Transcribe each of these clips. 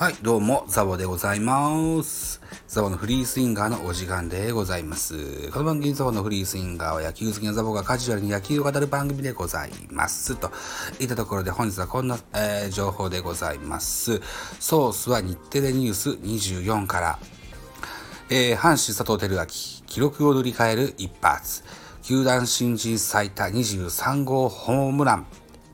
はい、どうも、ザボでございます。ザボのフリースインガーのお時間でございます。この番組ザボのフリースインガーは野球好きなザボがカジュアルに野球を語る番組でございます。といったところで本日はこんな、えー情報でございます。ソースは日テレニュース24から、えー阪神佐藤輝明、記録を塗り替える一発。球団新人最多23号ホームラン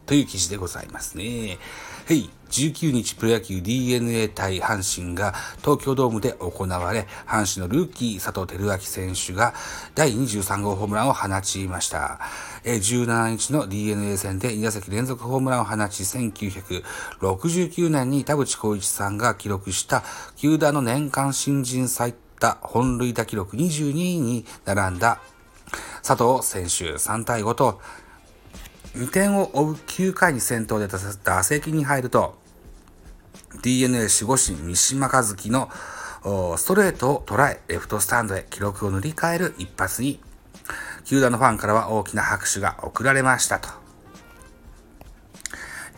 という記事でございますね。はい。19日プロ野球 DNA 対阪神が東京ドームで行われ、阪神のルーキー佐藤輝明選手が第23号ホームランを放ちました。17日の DNA 戦で2打席連続ホームランを放ち、1969年に田淵光一さんが記録した球団の年間新人最多本塁打記録22位に並んだ佐藤選手3対5と2点を追う9回に先頭で打打席に入ると DNA 守護神三島和樹のストレートを捉えレフトスタンドへ記録を塗り替える一発に球団のファンからは大きな拍手が送られましたと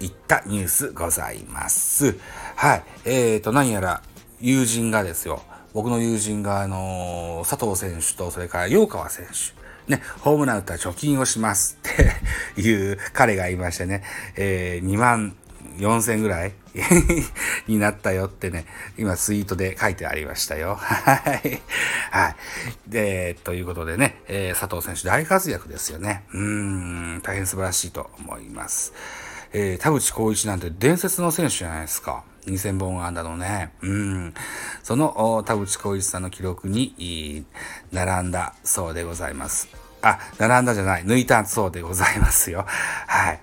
いったニュースございます。はい。えーと、何やら友人がですよ、僕の友人が、あのー佐藤選手と、それから陽川選手、ね、ホームラン打ったら貯金をしますっていう彼がいましてね、えー2万4000ぐらい になったよってね、今ツイートで書いてありましたよ。はい。はい。で、ということでね、えー佐藤選手大活躍ですよね。うん、大変素晴らしいと思います。えー田淵光一なんて伝説の選手じゃないですか。2000本安打のね。うん。その田淵浩一さんの記録に並んだそうでございます。あ、並んだじゃない。抜いたそうでございますよ。はい。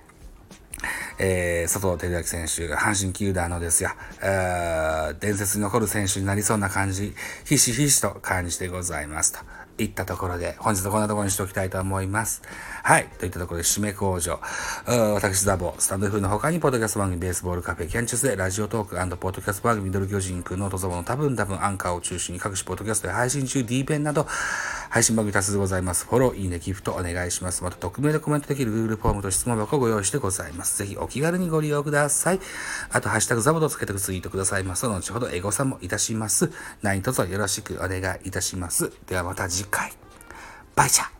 えー、佐藤輝明選手が阪神球団のですよ、え伝説に残る選手になりそうな感じ、ひしひしと感じてございます。といったところで、本日はこんなところにしておきたいと思います。はい。といったところで、締め工場。私、ザボ、スタンド風の他に、ポッドキャスト番組、ベースボールカフェ、キャンチュスで、ラジオトークポッドキャスト番組、ミドル巨人くんのトゾボの多分多分アンカーを中心に各種ポッドキャストで配信中、D ペンなど、配信番組多数ございます。フォロー、いいね、ギフトお願いします。また、匿名でコメントできる Google フォームと質問箱をご用意してございます。ぜひお気軽にご利用ください。あと、ハッシュタグザボとつけてツイートくださいますと、後ほどエゴさんもいたします。何卒よろしくお願いいたします。ではまた次回。バイチャ